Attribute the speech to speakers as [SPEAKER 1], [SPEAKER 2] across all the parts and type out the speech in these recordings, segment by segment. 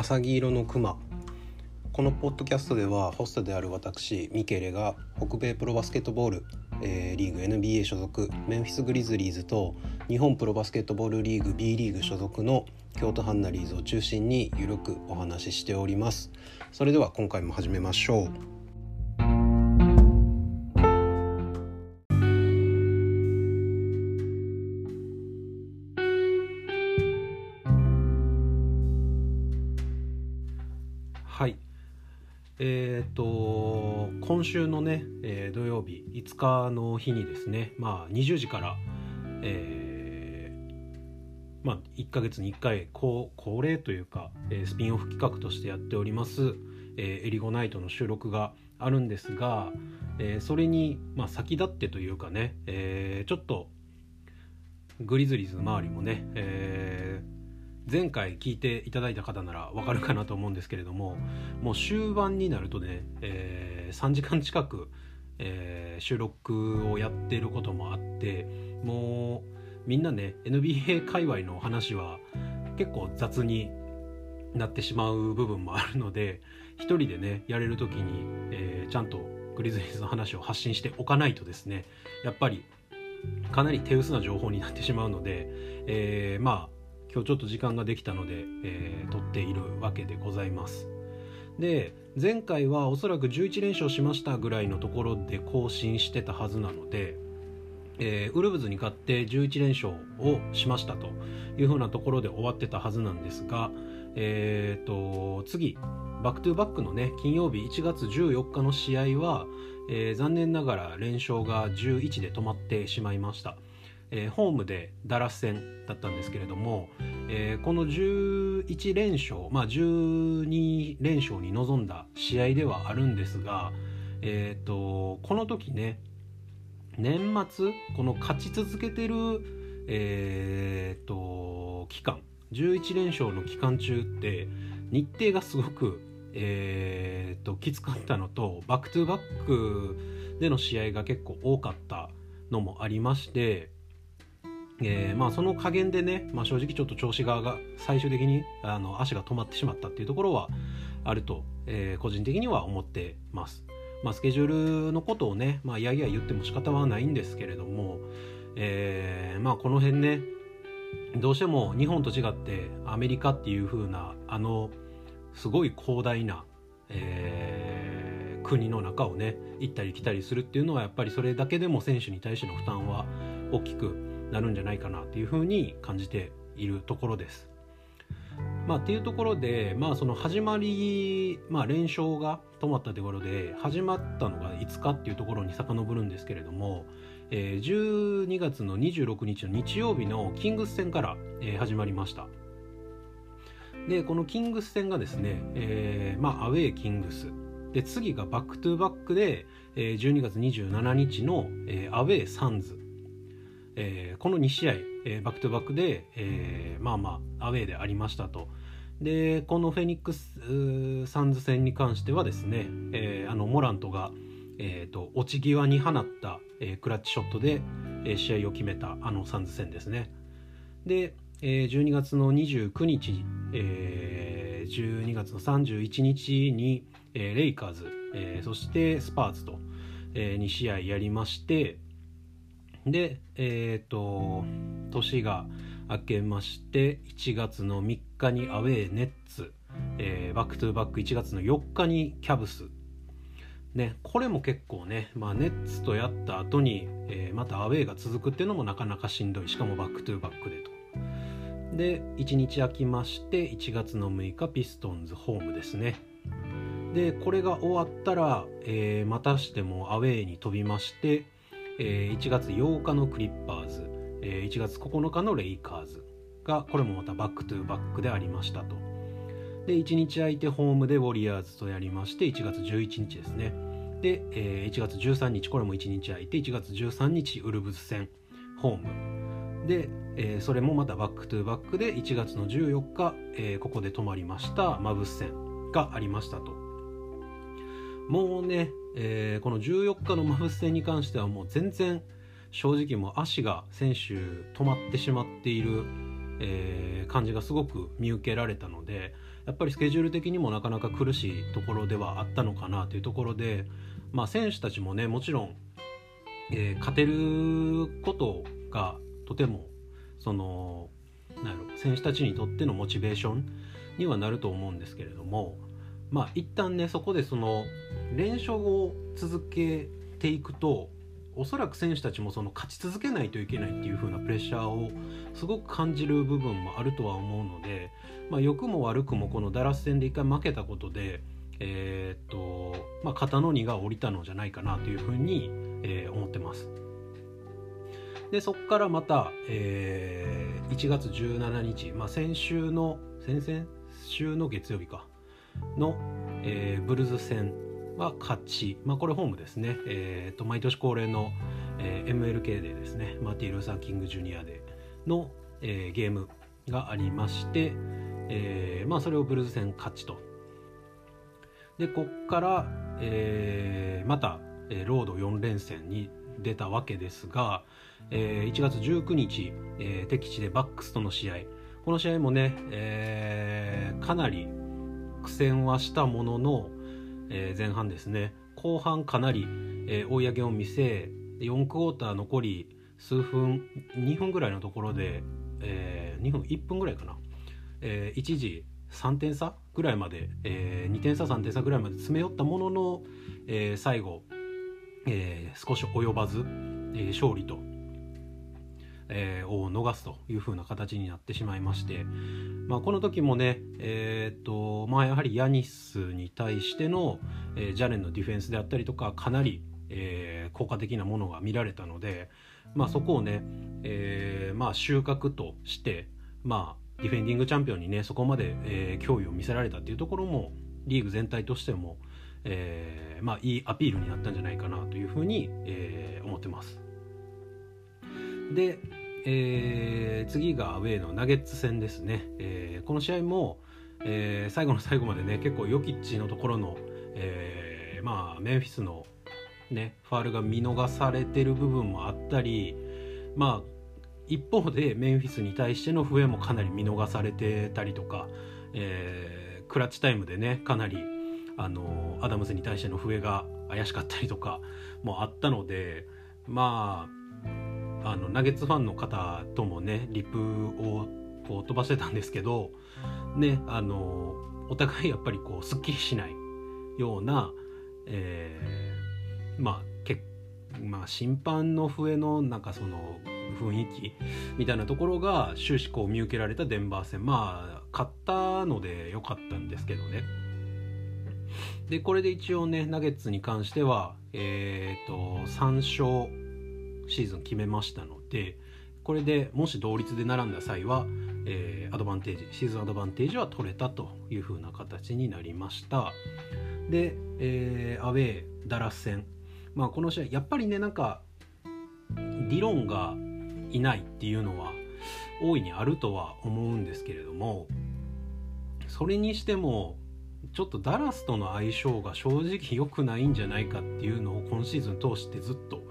[SPEAKER 1] 浅黄色のクマこのポッドキャストではホストである私ミケレが北米プロバスケットボール、えー、リーグ NBA 所属メンフィス・グリズリーズと日本プロバスケットボールリーグ B リーグ所属の京都ハンナリーズを中心にゆるくお話ししております。それでは今回も始めましょう。今週のね、えー、土曜日5日の日にですねまあ20時から、えー、まあ1ヶ月に1回恒例というか、えー、スピンオフ企画としてやっております、え、エリゴナイトの収録があるんですが、え、それに、まあ、先立ってというかね、え、ちょっとグリズリーズ周りもね、えー、前回聞いていただいた方ならわかるかなと思うんですけれどももう終盤になるとね、えー、3時間近く、えー、収録をやっていることもあってもうみんなね NBA 界隈の話は結構雑になってしまう部分もあるので一人でねやれる時に、えー、ちゃんとグリズリーズの話を発信しておかないとですねやっぱりかなり手薄な情報になってしまうので、えー、まあ今日ちょっと時間ができたので、えー、撮っているわけでございますで前回はおそらく11連勝しましたぐらいのところで更新してたはずなので、えー、ウルブズに勝って11連勝をしましたというふうなところで終わってたはずなんですが、えーと、次バックトゥバックのね金曜日1月14日の試合は、えー、残念ながら連勝が11で止まってしまいました。えー、ホームでダラス戦だったんですけれども、えー、この11連勝、まあ、12連勝に臨んだ試合ではあるんですが、えーと、この時ね年末この勝ち続けてる、えーと、期間11連勝の期間中って日程がすごく、えーときつかったのとバックトゥバックでの試合が結構多かったのもありましてえー、まあ、その加減でね、まあ、正直ちょっと調子側が最終的にあの足が止まってしまったっていうところはあると、えー、個人的には思ってます。まあ、スケジュールのことをね、まあ、いやいや言っても仕方はないんですけれども、えー、まあ、この辺ねどうしても日本と違ってアメリカっていう風なあのすごい広大な、えー、国の中をね行ったり来たりするっていうのはやっぱりそれだけでも選手に対しての負担は大きくなるんじゃないかなっていうふうに感じているところです。まあ、っていうところで、まあ、その始まり、まあ、連勝が止まったところで始まったのがいつかっていうところに遡るんですけれども、えー、12月の26日の日曜日のキングス戦から、えー、始まりました。でこのキングス戦がですね、えー、まあ、アウェーキングス。で次が back to back で、えー、12月27日の、えー、アウェーサンズ。えー、この2試合、えー、 back to back で、えー、まあまあアウェーでありましたと。でこのフェニックスサンズ戦に関してはですね、えー、あのモラントが、えーと、落ち際に放った、えー、クラッチショットで、えー、試合を決めたあのサンズ戦ですね。で、えー、12月の29日、えー、12月の31日に、えー、レイカーズ、えー、そしてスパーズと、えー、2試合やりまして、で、えっ、ー、と、年が明けまして、1月の3日にアウェーネッツ、えー、 back to back 1月の4日にキャブス。ね、これも結構ね、まあ、ネッツとやった後に、えー、またアウェーが続くっていうのもなかなかしんどい。しかも back to back でと。で、1日空きまして、1月の6日ピストンズホームですね。で、これが終わったら、えー、またしてもアウェーに飛びまして、えー、1月8日のクリッパーズ、えー、1月9日のレイカーズがこれもまたバックトゥバックでありましたと。で1日空いてホームでウォリアーズとやりまして1月11日ですね。で、えー、1月13日これも1日空いて1月13日ウルブズ戦ホーム。で、えー、それもまたバックトゥバックで1月の14日、えー、ここで泊まりましたマブス戦がありましたと。もうねえー、この14日のマフス戦に関してはもう全然正直もう足が選手止まってしまっている、えー、感じがすごく見受けられたのでやっぱりスケジュール的にもなかなか苦しいところではあったのかなというところで、まあ、選手たちもねもちろん、えー、勝てることがとてもそのなんやろ選手たちにとってのモチベーションにはなると思うんですけれどもまあ一旦ねそこでその連勝を続けていくとおそらく選手たちもその勝ち続けないといけないっていう風なプレッシャーをすごく感じる部分もあるとは思うので、まあ、良くも悪くもこのダラス戦で一回負けたことで、えー、っとまあ、肩の荷が下りたのじゃないかなというふうに、えー、思ってます。でそこからまた、えー、1月17日、まあ、先週の先々週の月曜日かの、えー、ブルズ戦は勝ち、まあ、これホームですね、えーと、毎年恒例の、えー、MLK でですねマーティー・ルーサー・キング・ジュニアでの、えー、ゲームがありまして、えーまあ、それをブルーズ戦勝ちと。でこっから、えー、また、えー、ロード4連戦に出たわけですが、えー、1月19日、えー、敵地でバックスとの試合。この試合もね、えー、かなり苦戦はしたものの、えー、前半ですね。後半かなり、えー、追い上げを見せ4クォーター残り数分2分ぐらいのところで、えー、2分1分ぐらいかな、えー、一時3点差ぐらいまで、えー、2点差3点差ぐらいまで詰め寄ったものの、えー、最後、えー、少し及ばず、えー、勝利とえー、を逃すというふうな形になってしまいまして、まあ、この時もね、えー、とまあ、やはりヤニスに対しての、えー、ジャレンのディフェンスであったりとかかなり、え効果的なものが見られたので、まあ、そこをね、えまあ、収穫として、まあ、ディフェンディングチャンピオンにねそこまで、え脅威を見せられたっていうところもリーグ全体としても、えまあ、いいアピールになったんじゃないかなというふうに、え思ってます。で、えー、次がアウェーのナゲッツ戦ですね、えー、この試合も、えー、最後の最後までね結構ヨキッチのところの、えー、まあメンフィスのねファールが見逃されてる部分もあったりまあ一方でメンフィスに対しての笛もかなり見逃されてたりとか、えー、クラッチタイムでねかなりあのアダムスに対しての笛が怪しかったりとかもあったのでまああのナゲッツファンの方ともねリプをこう飛ばしてたんですけどねあのお互いやっぱりこうすっきりしないような、えー、まあけまあ審判の笛のなんかその雰囲気みたいなところが終始こう見受けられたデンバー戦。まあ勝ったので良かったんですけどね。でこれで一応ねナゲッツに関してはえっ、ー、と3勝シーズン決めましたのでこれでもし同率で並んだ際は、えー、アドバンテージシーズンアドバンテージは取れたという風な形になりました。で、えー、アウェーダラス戦。まあこの試合やっぱりねなんかディロンがいないっていうのは大いにあるとは思うんですけれどもそれにしてもちょっとダラスとの相性が正直良くないんじゃないかっていうのを今シーズン通してずっと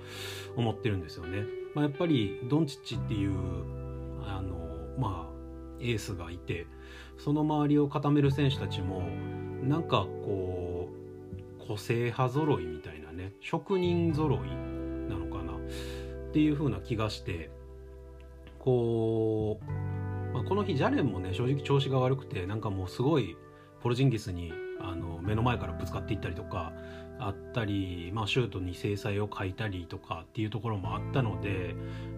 [SPEAKER 1] 思ってるんですよね。まあ、やっぱりドンチッチっていうあのまあエースがいてその周りを固める選手たちもなんかこう個性派揃いみたいなね職人揃いなのかなっていう風な気がしてこう、まあ、この日ジャレンもね正直調子が悪くてなんかもうすごいポルジンギスにあの目の前からぶつかっていったりとかあったり、まあ、シュートに制裁を書いたりとかっていうところもあったので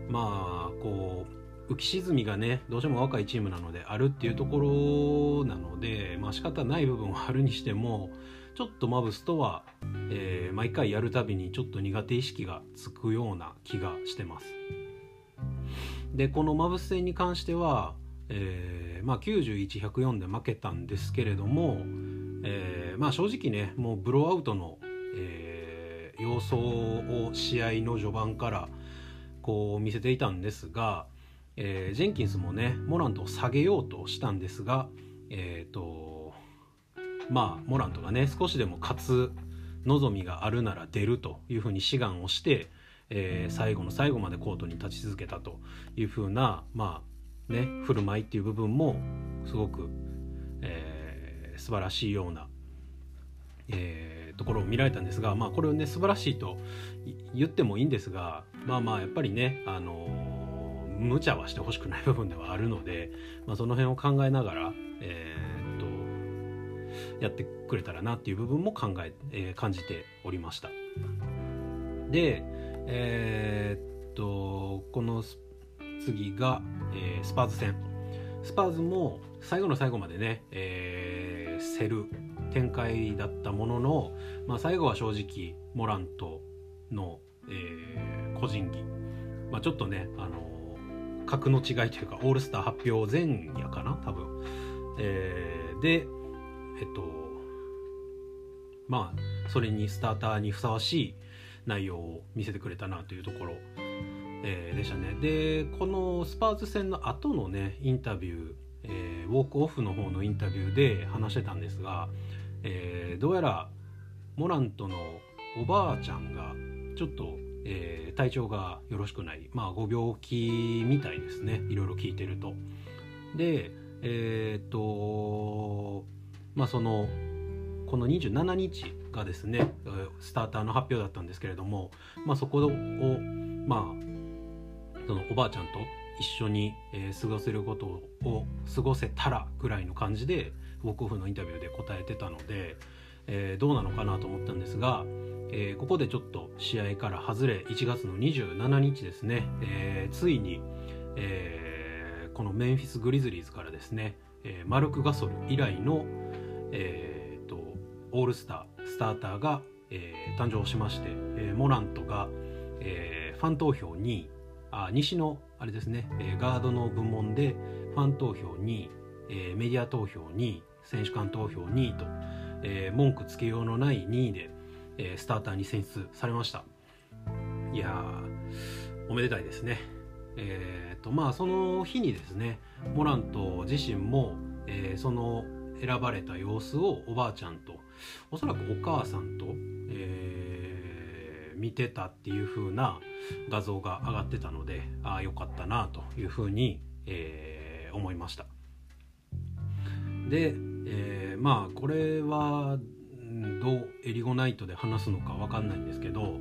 [SPEAKER 1] まあこう浮き沈みがねどうしても若いチームなのであるっていうところなので、まあ仕方ない部分はあるにしてもちょっとマブスとは、えー、毎回やるたびにちょっと苦手意識がつくような気がしてます。でこのマブス戦に関しては、えー、まあ、91104で負けたんですけれども、えー、まあ、正直ねもうブローアウトのえー、様相を試合の序盤からこう見せていたんですが、えー、ジェンキンスもねモラントを下げようとしたんですが、えーとまあ、モラントがね少しでも勝つ望みがあるなら出るというふうに志願をして、えー、最後の最後までコートに立ち続けたというふうな、まあね振る舞いっていう部分もすごく、えー、素晴らしいような、えー、ところを見られたんですがまあこれをね素晴らしいと言ってもいいんですがまあまあやっぱりねあのー、無茶はしてほしくない部分ではあるので、まあ、その辺を考えながら、えー、っとやってくれたらなっていう部分も考ええー、感じておりました。でえー、っとこの次が、えー、スパーズ戦スパーズも最後の最後までね、えー、競る展開だったものの、まあ、最後は正直モラントの、えー、個人技、まあ、ちょっとね、あのー、格の違いというかオールスター発表前夜かな多分、えー、でえっとまあそれにスターターにふさわしい内容を見せてくれたなというところ、えー、でしたね。でこのスパーズ戦の後のねインタビュー、えー、ウォークオフの方のインタビューで話してたんですが、えー、どうやらモラントのおばあちゃんがちょっと、えー、体調がよろしくないまあご病気みたいですねいろいろ聞いてると。でえっとまあそのこの27日がですねスターターの発表だったんですけれども、まあ、そこをまあそのおばあちゃんと一緒に、過ごせることを過ごせたらぐらいの感じでウォークオフのインタビューで答えてたので、えー、どうなのかなと思ったんですが、えー、ここでちょっと試合から外れ1月の27日ですね、えー、ついに、えー、このメンフィス・グリズリーズからですね、えー、マルク・ガソル以来の、えーと、オールスタースターターが、えー、誕生しまして、えー、モラントが、えー、ファン投票2位あ西のあれですね、えー、ガードの部門でファン投票2位、えー、メディア投票2位選手間投票2位と、えー、文句つけようのない2位で、えー、スターターに選出されました。いやおめでたいですね。えーとまあその日にですねモラント自身も、えー、その選ばれた様子をおばあちゃんとおそらくお母さんと、えー、見てたっていう風な画像が上がってたのでああよかったなという風に、えー、思いました。で、えー、まあこれはどうエリゴナイトで話すのか分かんないんですけど、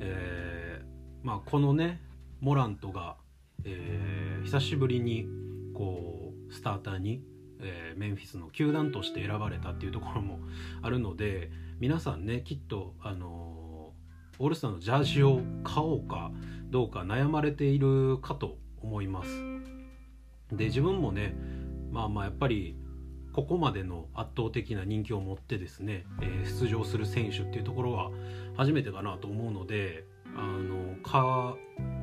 [SPEAKER 1] えー、まあこのねモラントが、えー、久しぶりにこうスターターにえー、メンフィスの球団として選ばれたっていうところもあるので皆さんねきっと、あの、オールスターのジャージを買おうかどうか悩まれているかと思います。で自分もねまあまあやっぱりここまでの圧倒的な人気を持ってですね、えー、出場する選手っていうところは初めてかなと思うのであの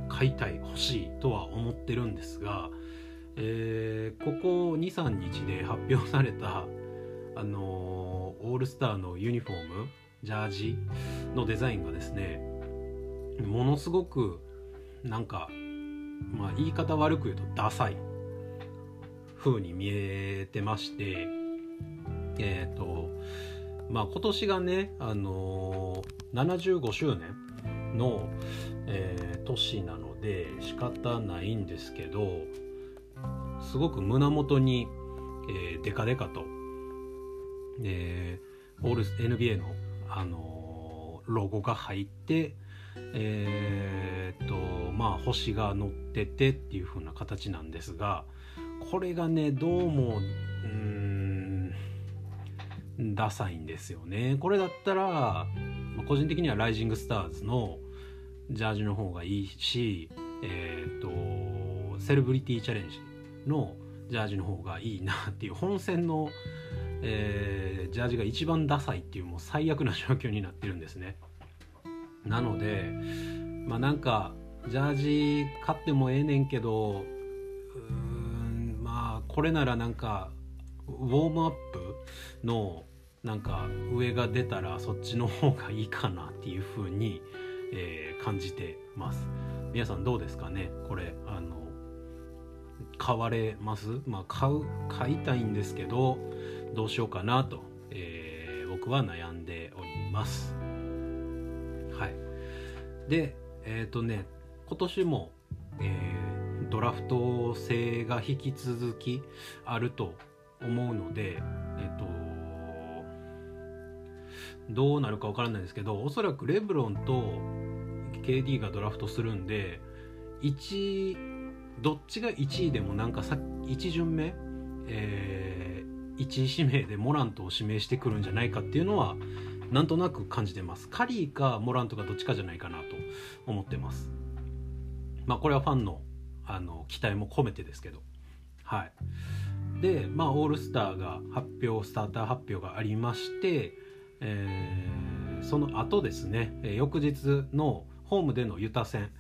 [SPEAKER 1] 買いたい欲しいとは思ってるんですがえー、ここ23日で発表された、あのー、オールスターのユニフォームジャージのデザインがですねものすごくなんか、まあ、言い方悪く言うとダサい。風に見えてましてえっ、ー、とまあ今年がね、あのー、75周年の、えー、年なので仕方ないんですけどすごく胸元に、えー、デカデカと、えー、オール NBA の、あのー、ロゴが入ってえー、っとまあ星が乗っててっていう風な形なんですがこれがねどうもうんダサいんですよね。これだったら個人的にはライジングスターズのジャージの方がいいしえー、とセレブリティチャレンジのジャージの方がいいなっていう本戦の、えー、ジャージが一番ダサいっていうもう最悪な状況になってるんですね。なのでまあなんかジャージ買ってもええねんけどうんこれならなんかウォームアップのなんか上が出たらそっちの方がいいかなっていう風に、えー、感じてます。皆さんどうですかね？これあの買われます？まあ買う買いたいんですけどどうしようかなと、えー、僕は悩んでおります。はい。でえっ、ー、とね今年も、えー、ドラフト性が引き続きあると思うので、えっと、どうなるか分からないですけどおそらくレブロンと KD がドラフトするんで1どっちが1位でもなんかさ1巡目、えー、1位指名でモラントを指名してくるんじゃないかっていうのはなんとなく感じてます。カリーかモラントかどっちかじゃないかなと思ってます。まあこれはファンのあの期待も込めてですけど。はい。でまあオールスターが発表スターター発表がありまして、えー、その後ですね翌日のホームでのユタ戦、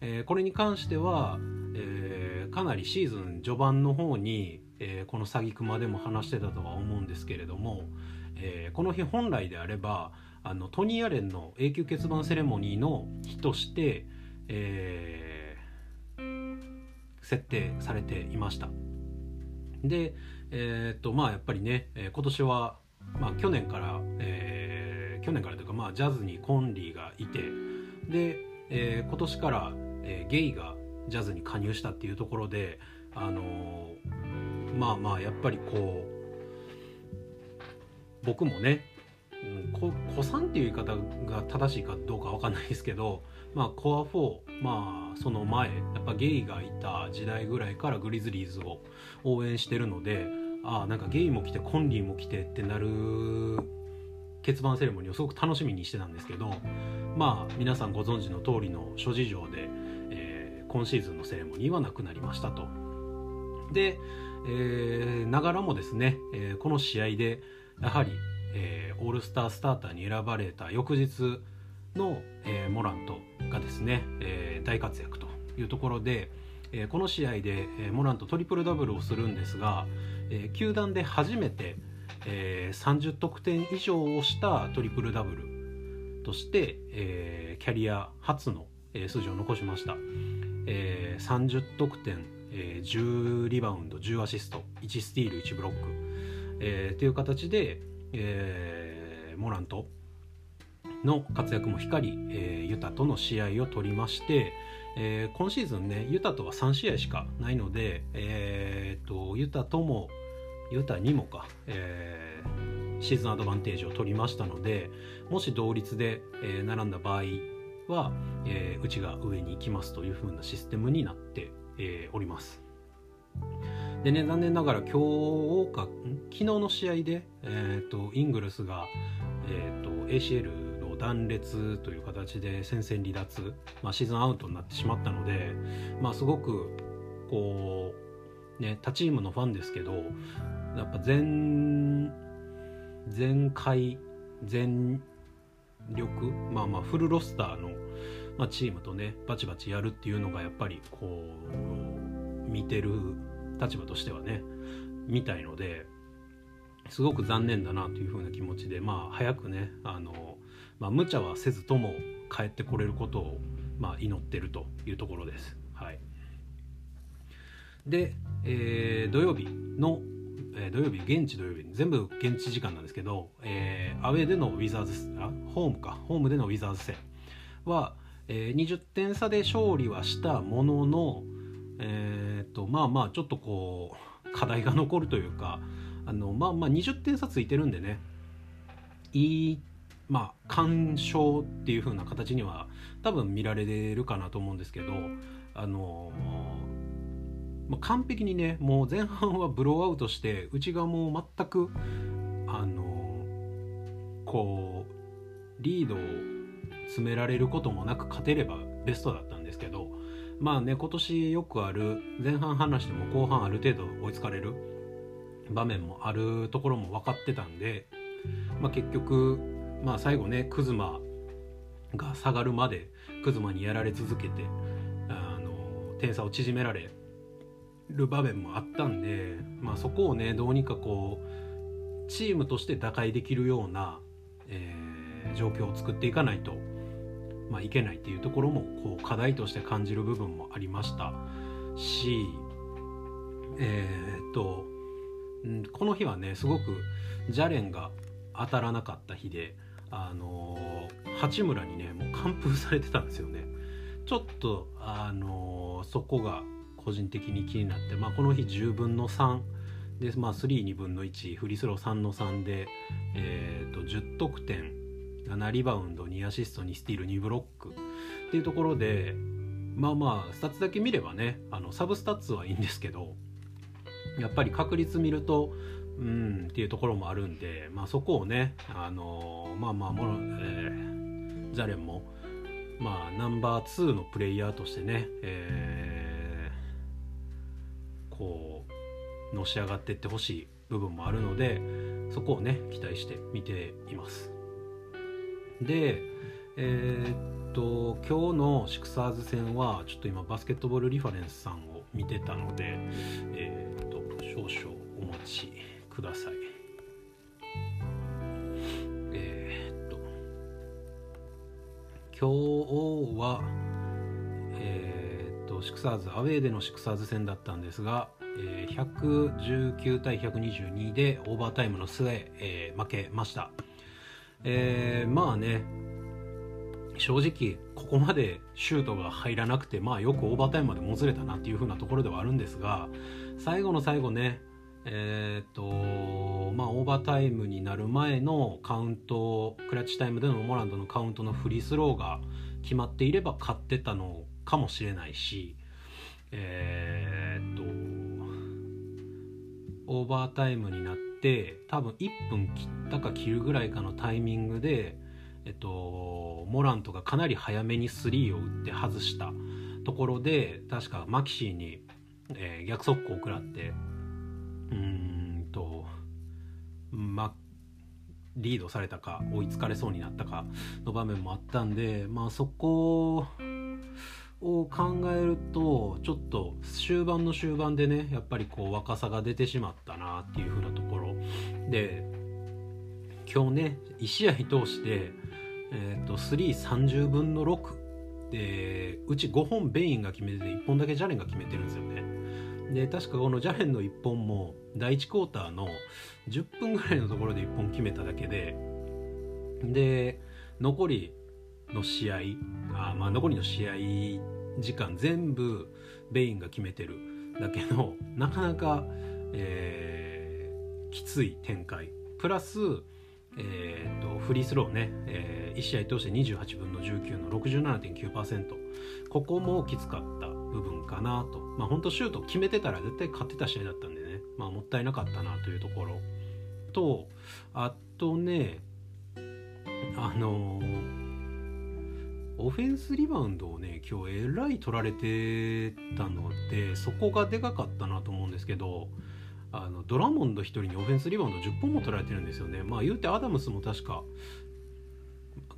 [SPEAKER 1] えー、これに関しては、えー、かなりシーズン序盤の方に、えー、この詐欺熊でも話してたとは思うんですけれども、え、この日本来であればあのトニー・アレンの永久欠番セレモニーの日として、え、設定されていました。でえー、っとまあやっぱりね、今年は、まあ、去年から、えー、去年からというか、まあ、ジャズにコンリーがいてで、えー、今年から、えー、ゲイがジャズに加入したっていうところであのー、まあまあやっぱりこう僕もね、子さんっていう言い方が正しいかどうか分かんないですけど、まあ、コア4、まあ、その前やっぱゲイがいた時代ぐらいからグリズリーズを応援してるのでああなんかゲイも来てコンリーも来てってなる欠番セレモニーをすごく楽しみにしてたんですけどまあ皆さんご存知の通りの諸事情で、えー、今シーズンのセレモニーはなくなりましたと。で、えー、ながらもですね、えー、この試合でやはり、えー、オールスタースターターに選ばれた翌日の、えー、モラントがですね、えー、大活躍というところで、えー、この試合で、えー、モラントトリプルダブルをするんですが、えー、球団で初めて、えー、30得点以上をしたトリプルダブルとして、えー、キャリア初の、えー、数字を残しました、えー、30得点、えー、10リバウンド10アシスト1スティール1ブロックえー、という形で、えー、モラントの活躍も光り、えー、ユタとの試合を取りまして、えー、今シーズンねユタとは3試合しかないので、えーと、ユタともユタにもか、えー、シーズンアドバンテージを取りましたのでもし同率で、えー、並んだ場合は、えー、うちが上に行きますというふうなシステムになって、えー、おります。でね残念ながら今日か昨日の試合で、えーと、イングルスが、えーと、ACL の断裂という形で戦線離脱、まあ、シーズンアウトになってしまったので、まあ、すごくこうね他チームのファンですけどやっぱ全全開全力まあまあフルロスターの、まあ、チームとねバチバチやるっていうのがやっぱりこう見てる立場としてはねみたいのですごく残念だなというふうな気持ちでまあ早くねあの、まあ、無茶はせずとも帰ってこれることを、まあ、祈ってるというところです。はい、で、えー、土曜日の、えー、土曜日現地土曜日全部現地時間なんですけど、えー、アウェーでのウィザーズあホームかホームでのウィザーズ戦は、えー、20点差で勝利はしたものの、えー、っとまあまあちょっとこう課題が残るというかあのまあまあ20点差ついてるんでねいいまあ干渉っていう風な形には多分見られるかなと思うんですけどあのまあ、完璧にねもう前半はブローアウトして内側も全くあのこうリードを詰められることもなく勝てればベストだったんですけどまあね今年よくある前半話しても後半ある程度追いつかれる場面もあるところも分かってたんで、まあ、結局、まあ、最後ねクズマが下がるまでクズマにやられ続けてあの点差を縮められる場面もあったんで、まあ、そこをねどうにかこうチームとして打開できるような、えー、状況を作っていかないとまあ、いけないっていうところもこう課題として感じる部分もありました。しえ、っとこの日はねすごくジャレンが当たらなかった日であの、八村にねもう完封されてたんですよね。ちょっとあの、そこが個人的に気になって、まあ、この日10分の3で、まあ、32分の1フリースロー3の3で、えー、と10得点7リバウンド2アシスト2スティール2ブロック。っていうところでまあまあスタッツだけ見ればねあのサブスタッツはいいんですけどやっぱり確率見るとうんっていうところもあるんで、まあ、そこをねあのまあまあもの、えー、ジャレンもまあナンバー2のプレイヤーとしてね、えー、こうのし上がっていってほしい部分もあるのでそこをね期待して見ています。でえー、っと今日のシクサーズ戦はちょっと今バスケットボールリファレンスさんを見てたのでえー、っと少々お待ちください。えー、っと今日はえー、っとシクサーズアウェーでのシクサーズ戦だったんですがえ119対122でオーバータイムの末、えー、負けました、えー、まあね正直ここまでシュートが入らなくてまあよくオーバータイムまでもつれたなっていう風なところではあるんですが最後の最後ねえっ、とまあオーバータイムになる前のカウントクラッチタイムでのモラントのカウントのフリースローが決まっていれば勝ってたのかもしれないしえっ、とオーバータイムになって多分1分切ったか切るぐらいかのタイミングで、えっと、モラントがかなり早めにスリーを打って外したところで確かマキシーに、えー、逆速攻を食らってうんとまリードされたか追いつかれそうになったかの場面もあったんでまあそこを考えるとちょっと終盤の終盤でねやっぱりこう若さが出てしまったなっていう風なところで今日ね1試合通して、えーと、330分の6でうち5本ベインが決めてて1本だけジャレンが決めてるんですよね。で確かこのジャレンの1本も第1クォーターの10分ぐらいのところで1本決めただけでで残りの試合あまあ残りの試合時間全部ベインが決めてるだけど なかなか、えー、きつい展開。プラス、えーと、フリースローね、えー、1試合通して28分の19の67.9%ここもきつかった部分かなと。まあ本当シュート決めてたら絶対勝ってた試合だったんでね。まあもったいなかったなというところ。とあとねあのーオフェンスリバウンドをね今日えらい取られてたのでそこがでかかったなと思うんですけどあのドラモンド1人にオフェンスリバウンド10本も取られてるんですよね。まあ言うてアダムスも確か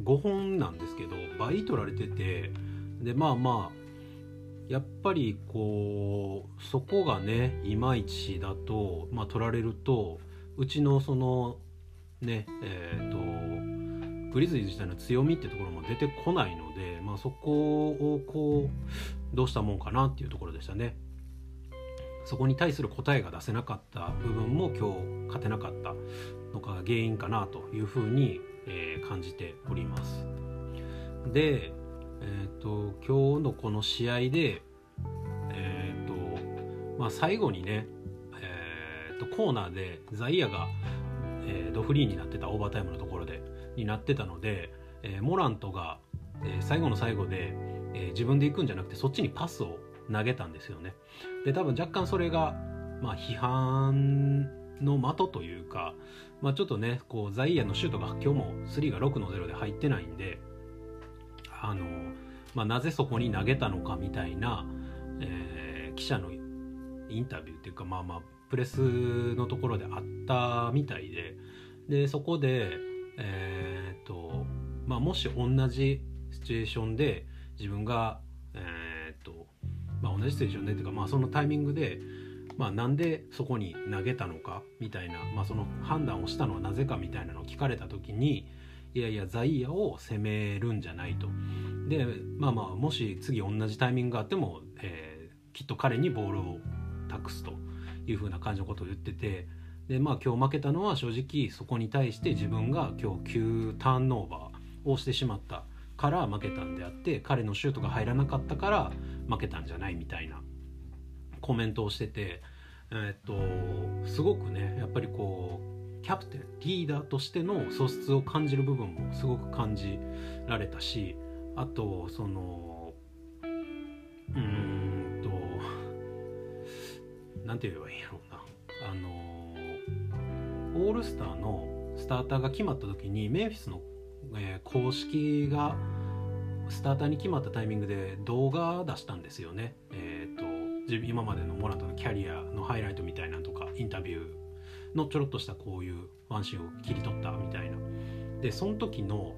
[SPEAKER 1] 5本なんですけど倍取られててでまあまあやっぱりこうそこがねいまいちだと、まあ、取られるとうちのそのねえっ、ー、とグリズリー自体の強みってところも出てこないので、まあ、そこをこうどうしたもんかなっていうところでしたね。そこに対する答えが出せなかった部分も今日勝てなかったのが原因かなというふうに、えー、感じております。で、えーと、今日のこの試合で、えーとまあ、最後にね、えーと、とコーナーでザイヤが、えー、ドフリーになってたオーバータイムのところでになってたので、えー、モラントが、えー、最後の最後で、えー、自分で行くんじゃなくてそっちにパスを投げたんですよね。で多分若干それが、まあ、批判の的というか、まあ、ちょっとねこうザイアのシュートが今日も3が6の0で入ってないんであの、まあ、なぜそこに投げたのかみたいな、えー、記者のインタビューっていうかまあまあプレスのところであったみたいででそこでえー、とまあもし同じシチュエーションで自分がえー、とまあ同じシチュエーションでっていうかまあそのタイミングでまあなんでそこに投げたのかみたいなまあその判断をしたのはなぜかみたいなのを聞かれた時にいやいやザイヤを攻めるんじゃないと。でまあまあもし次同じタイミングがあっても、えー、きっと彼にボールを託すというふうな感じのことを言っててでまあ今日負けたのは正直そこに対して自分が今日9ターンオーバーをしてしまったから負けたんであって彼のシュートが入らなかったから負けたんじゃないみたいなコメントをしてて、えっとすごくねやっぱりこうキャプテンリーダーとしての素質を感じる部分もすごく感じられたしあとそのうんと何て言えばいいやろう。オールスターのスターターが決まった時にメンフィスの、えー公式がスターターに決まったタイミングで動画出したんですよね。えー、と今までのモラタのキャリアのハイライトみたいなとかインタビューのちょろっとしたこういうワンシーンを切り取ったみたいな。でその時の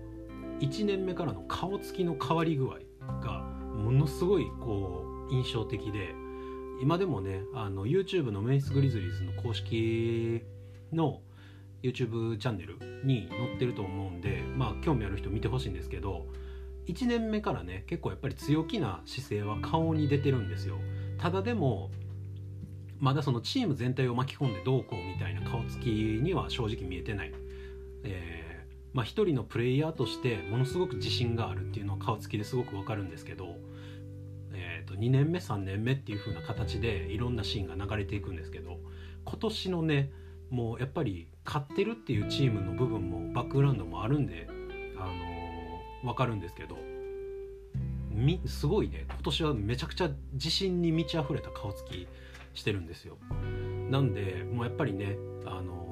[SPEAKER 1] 1年目からの顔つきの変わり具合がものすごいこう印象的で今でもねあの YouTube のメイス・グリズリーズの公式の YouTube チャンネルに載ってると思うんでまあ興味ある人見てほしいんですけど1年目からね結構やっぱり強気な姿勢は顔に出てるんですよ。ただでもまだそのチーム全体を巻き込んでどうこうみたいな顔つきには正直見えてない、えーまあ、一人のプレイヤーとしてものすごく自信があるっていうのは顔つきですごくわかるんですけど、えー、と2年目3年目っていう風な形でいろんなシーンが流れていくんですけど今年のねもうやっぱり勝ってるっていうチームの部分もバックグラウンドもあるんで、あのー、分かるんですけどみすごいね今年はめちゃくちゃ自信に満ち溢れた顔つきしてるんですよ。なんでもうやっぱりね、あのー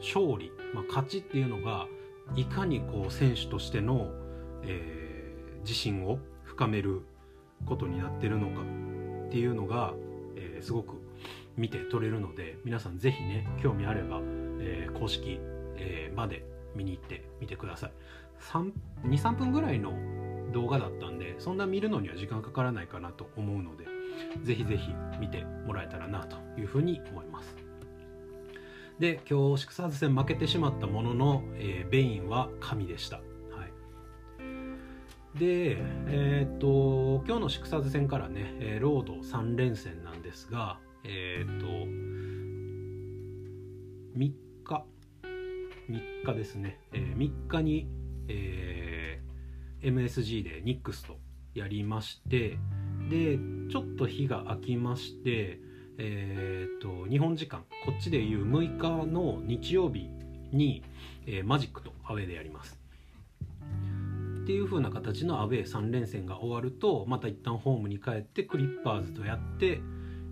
[SPEAKER 1] 勝利、まあ、勝ちっていうのがいかにこう選手としての、えー自信を深めることになってるのかっていうのが、えーすごく見て取れるので皆さんぜひね興味あれば、えー公式、えーまで見に行ってみてください。23分ぐらいの動画だったんでそんな見るのには時間かからないかなと思うのでぜひぜひ見てもらえたらなというふうに思います。で今日シクサーズ戦負けてしまったものの、えーベインは神でした、はい、でえーっと今日のシクサーズ戦からね、えーロード3連戦なんですがえーっと3日3日ですね、えー3日に、えー MSG でニックスとやりましてでちょっと日が空きましてえー、と日本時間こっちでいう6日の日曜日に、えーマジックとアウェーでやります。っていう風な形のアウェー3連戦が終わるとまた一旦ホームに帰ってクリッパーズとやって、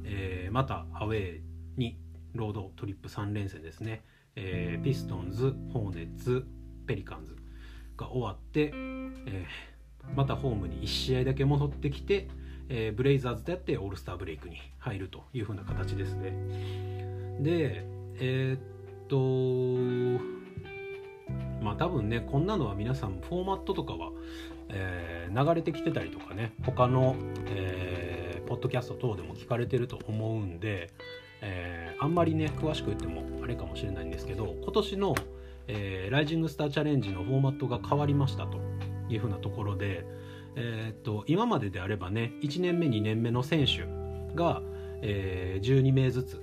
[SPEAKER 1] えーまたアウェーにロードトリップ3連戦ですね、えーピストンズホーネッツペリカンズが終わって、えーまたホームに1試合だけ戻ってきて、えーブレイザーズでやってオールスターブレイクに入るという風な形ですね。でえーっとまあ多分ねこんなのは皆さんフォーマットとかは、えー流れてきてたりとかね他の、えーポッドキャスト等でも聞かれてると思うんで、えーあんまりね詳しく言ってもあれかもしれないんですけど今年の、えーライジングスターチャレンジのフォーマットが変わりましたというふうなところで、えーっと今までであればね1年目2年目の選手が、えー12名ずつ、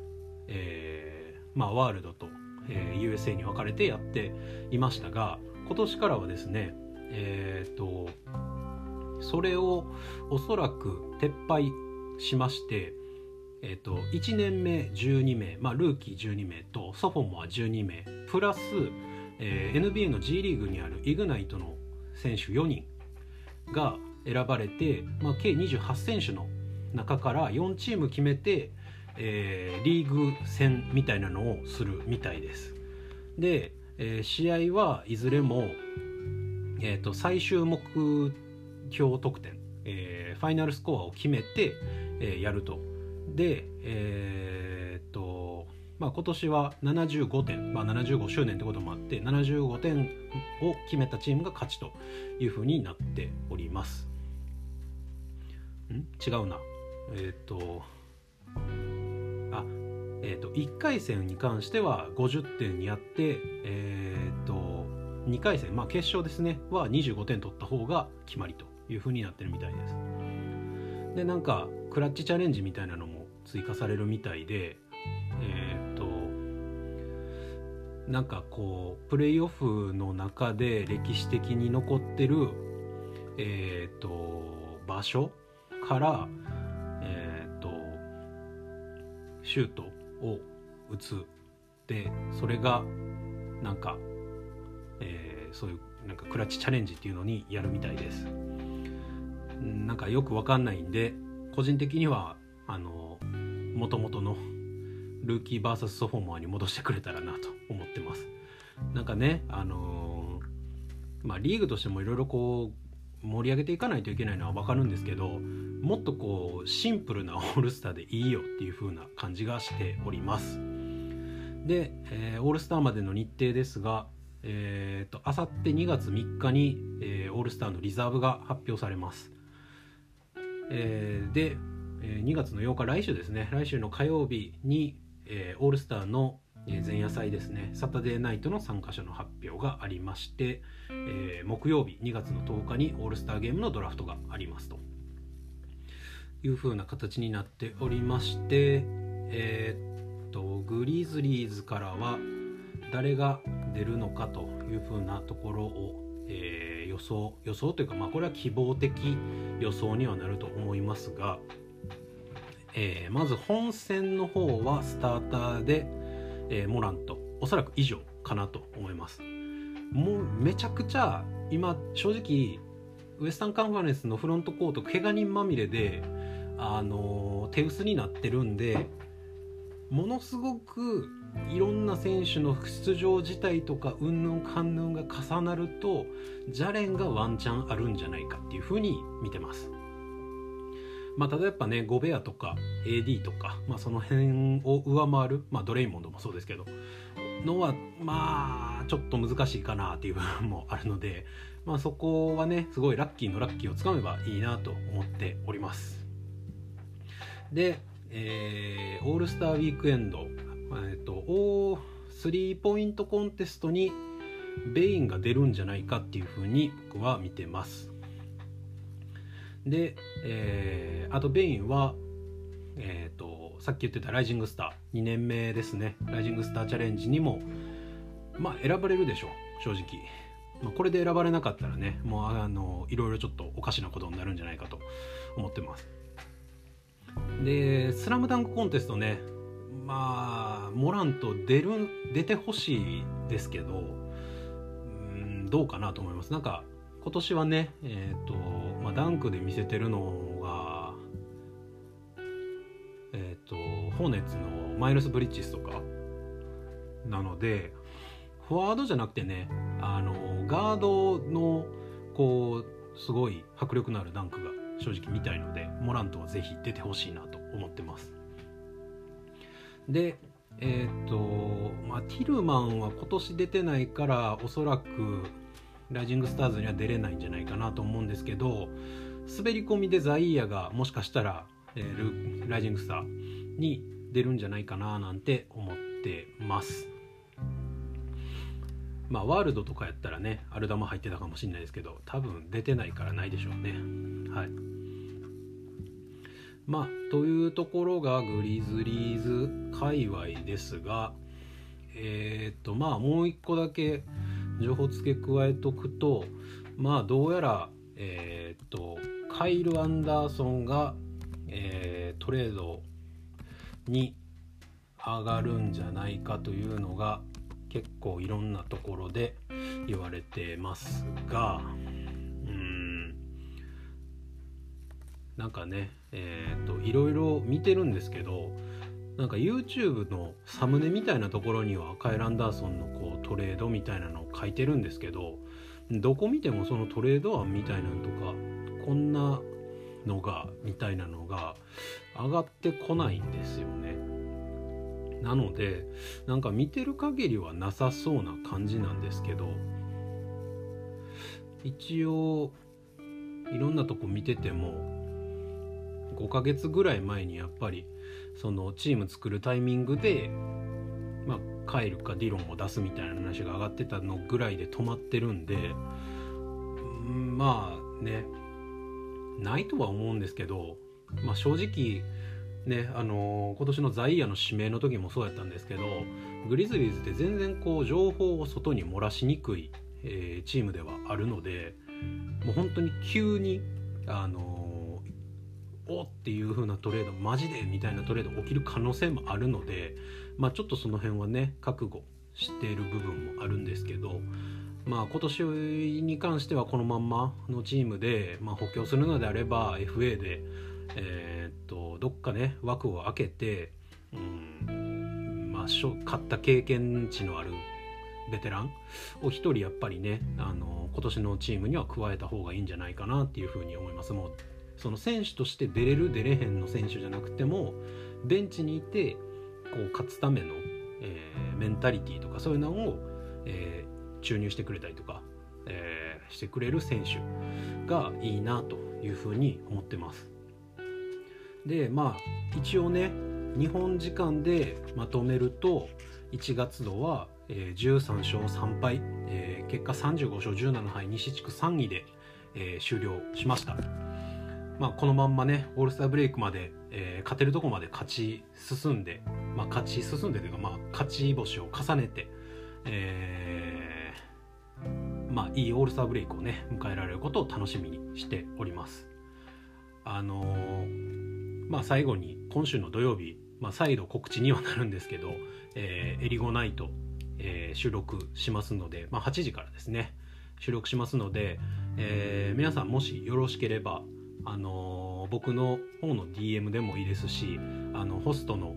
[SPEAKER 1] えーまあ、ワールドと、えー USA に分かれてやっていましたが今年からはですねえーっとそれをおそらく撤廃しまして、えー、と1年目12名、まあ、ルーキー12名とソフォモア12名プラス、えー NBA の G リーグにあるイグナイトの選手4人が選ばれて、まあ、計28選手の中から4チーム決めて、えーリーグ戦みたいなのをするみたいです。で、えー試合はいずれも、えー、と最終目標得点、えーファイナルスコアを決めて、えーやると。で、えーっとまあ、今年は75点、まあ、75周年ってこともあって75点を決めたチームが勝ちというふうになっております。ん？違うな。えーっとあえー、と1回戦に関しては50点にあって、えー、と2回戦、まあ、決勝ですねは25点取った方が決まりというふうになってるみたいですでなんかクラッチチャレンジみたいなのも追加されるみたいでえー、となんかこうプレイオフの中で歴史的に残ってるえー、と場所からえー、とシュートを打つ。でそれがなんか、えー、そういうなんかクラッチチャレンジっていうのにやるみたいです。なんかよくわかんないんで個人的にはあの元々のルーキー VS ソフォーマーに戻してくれたらなと思ってますなんかねあのまあリーグとしてもいろいろこう盛り上げていかないといけないのは分かるんですけどもっとこうシンプルなオールスターでいいよっていう風な感じがしておりますで、えー、オールスターまでの日程ですがえーと、あさって2月3日に、えー、オールスターのリザーブが発表されます。えー、で、え、2月の8日来週ですね。来週の火曜日に、え、オールスターの前夜祭ですね。サタデーナイトの参加者の発表がありまして、え、木曜日2月の10日にオールスターゲームのドラフトがありますと。いう風な形になっておりましてえー、っとグリズリーズからは誰が出るのかというふうなところを、えー、予想予想というか、まあ、これは希望的予想にはなると思いますが、えー、まず本戦の方はスターターで、えー、モラントおそらく以上かなと思いますもうめちゃくちゃ今正直ウエスタンカンファレンスのフロントコート怪我人まみれであの手薄になってるんでものすごくいろんな選手の出場自体とかうんぬんかんぬんが重なるとジャレンがワンチャンあるんじゃないかっていうふうに見てます。まあ、ただやっぱねゴベアとか AD とか、まあ、その辺を上回る、まあ、ドレイモンドもそうですけどのはまあちょっと難しいかなっていう部分もあるので、まあ、そこはねすごいラッキーのラッキーをつかめばいいなと思っております。で、えー、オールスターウィークエンドえっと、スリーポイントコンテストにベインが出るんじゃないかっていうふうに僕は見てます。で、えー、あとベインは、えーと、さっき言ってたライジングスター2年目ですね。ライジングスターチャレンジにもまあ選ばれるでしょう正直、まあ、これで選ばれなかったらねもうあのいろいろちょっとおかしなことになるんじゃないかと思ってます。でスラムダンクコンテストねまあモランと出る出てほしいですけどうんどうかなと思います。なんか今年はねえっ、ー、と、ダンクで見せてるのがえっ、ー、とホーネッツのマイルス・ブリッジスとかなのでフォワードじゃなくてねあのガードのこうすごい迫力のあるダンクが正直見たいのでモラントはぜひ出てほしいなと思ってます。でえっ、とまあティルマンは今年出てないからおそらくライジングスターズには出れないんじゃないかなと思うんですけど滑り込みでザイーヤがもしかしたら、えー、ライジングスターに出るんじゃないかななんて思ってます。まあワールドとかやったらねアルダマ入ってたかもしれないですけど多分出てないからないでしょうね。はい。まあというところがグリズリーズ界隈ですがえっ、とまあもう一個だけ情報付け加えとくとまあどうやらえっ、とカイル・アンダーソンが、えー、トレードに上がるんじゃないかというのが結構いろんなところで言われてますがうん。なんかねえーと、いろいろ見てるんですけどなんか YouTube のサムネみたいなところにはカイル・アンダーソンのこうトレードみたいなのを書いてるんですけどどこ見てもそのトレード案みたいなのとかこんなのがみたいなのが上がってこないんですよね。なのでなんか見てる限りはなさそうな感じなんですけど一応いろんなとこ見てても5ヶ月ぐらい前にやっぱりそのチーム作るタイミングで、まあ、帰るかディロンを出すみたいな話が上がってたのぐらいで止まってるんでまあねないとは思うんですけど、まあ、正直ねあのー、今年のザイヤの指名の時もそうやったんですけどグリズリーズって全然こう情報を外に漏らしにくい、えー、チームではあるのでもう本当に急にあのーおっていう風なトレードマジでみたいなトレード起きる可能性もあるので、まあ、ちょっとその辺はね覚悟している部分もあるんですけど、まあ、今年に関してはこのまんまのチームで、まあ、補強するのであれば FA で、えー、っとどっかね枠を空けて、うんまあ、勝った経験値のあるベテランを1人やっぱりねあの今年のチームには加えた方がいいんじゃないかなっていうふうに思います。もうその選手として出れる出れへんの選手じゃなくてもベンチにいてこう勝つための、えー、メンタリティーとかそういうのを、えー、注入してくれたりとか、えー、してくれる選手がいいなというふうに思ってます。でまあ一応ね日本時間でまとめると1月度は、えー、13勝3敗、えー、結果35勝17敗西地区3位で、えー、終了しました。まあ、このまんまねオールスターブレイクまで、えー、勝てるとこまで勝ち進んで、まあ、勝ち進んでというか、まあ、勝ち星を重ねて、えー、まあ、いいオールスターブレイクをね迎えられることを楽しみにしております。あのー、まあ、最後に今週の土曜日、まあ、再度告知にはなるんですけど、えー、エリゴナイト、えー、収録しますので、まあ、8時からですね収録しますので、えー、皆さんもしよろしければあの僕の方の DM でもいいですしあのホストの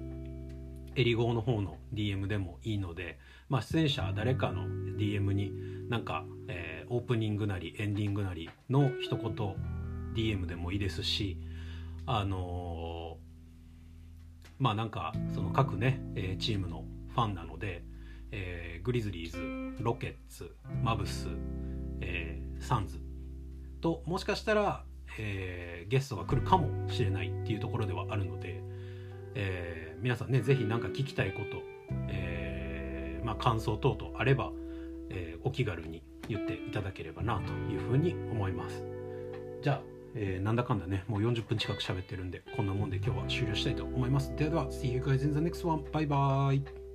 [SPEAKER 1] エリゴーの方の DM でもいいので、まあ、出演者誰かの DM になんか、えー、オープニングなりエンディングなりの一言 DM でもいいですしあのー、まあなんかその各ね、えー、チームのファンなので、えー、グリズリーズロケッツマブス、えー、サンズともしかしたらえー、ゲストが来るかもしれないっていうところではあるので、えー、皆さんね是非何か聞きたいこと、えー、まあ、感想等々あれば、えお気軽に言っていただければなというふうに思います。じゃあ、えなんだかんだねもう40分近く喋ってるんでこんなもんで今日は終了したいと思います。ではでは See you guys in the next one. バイバイ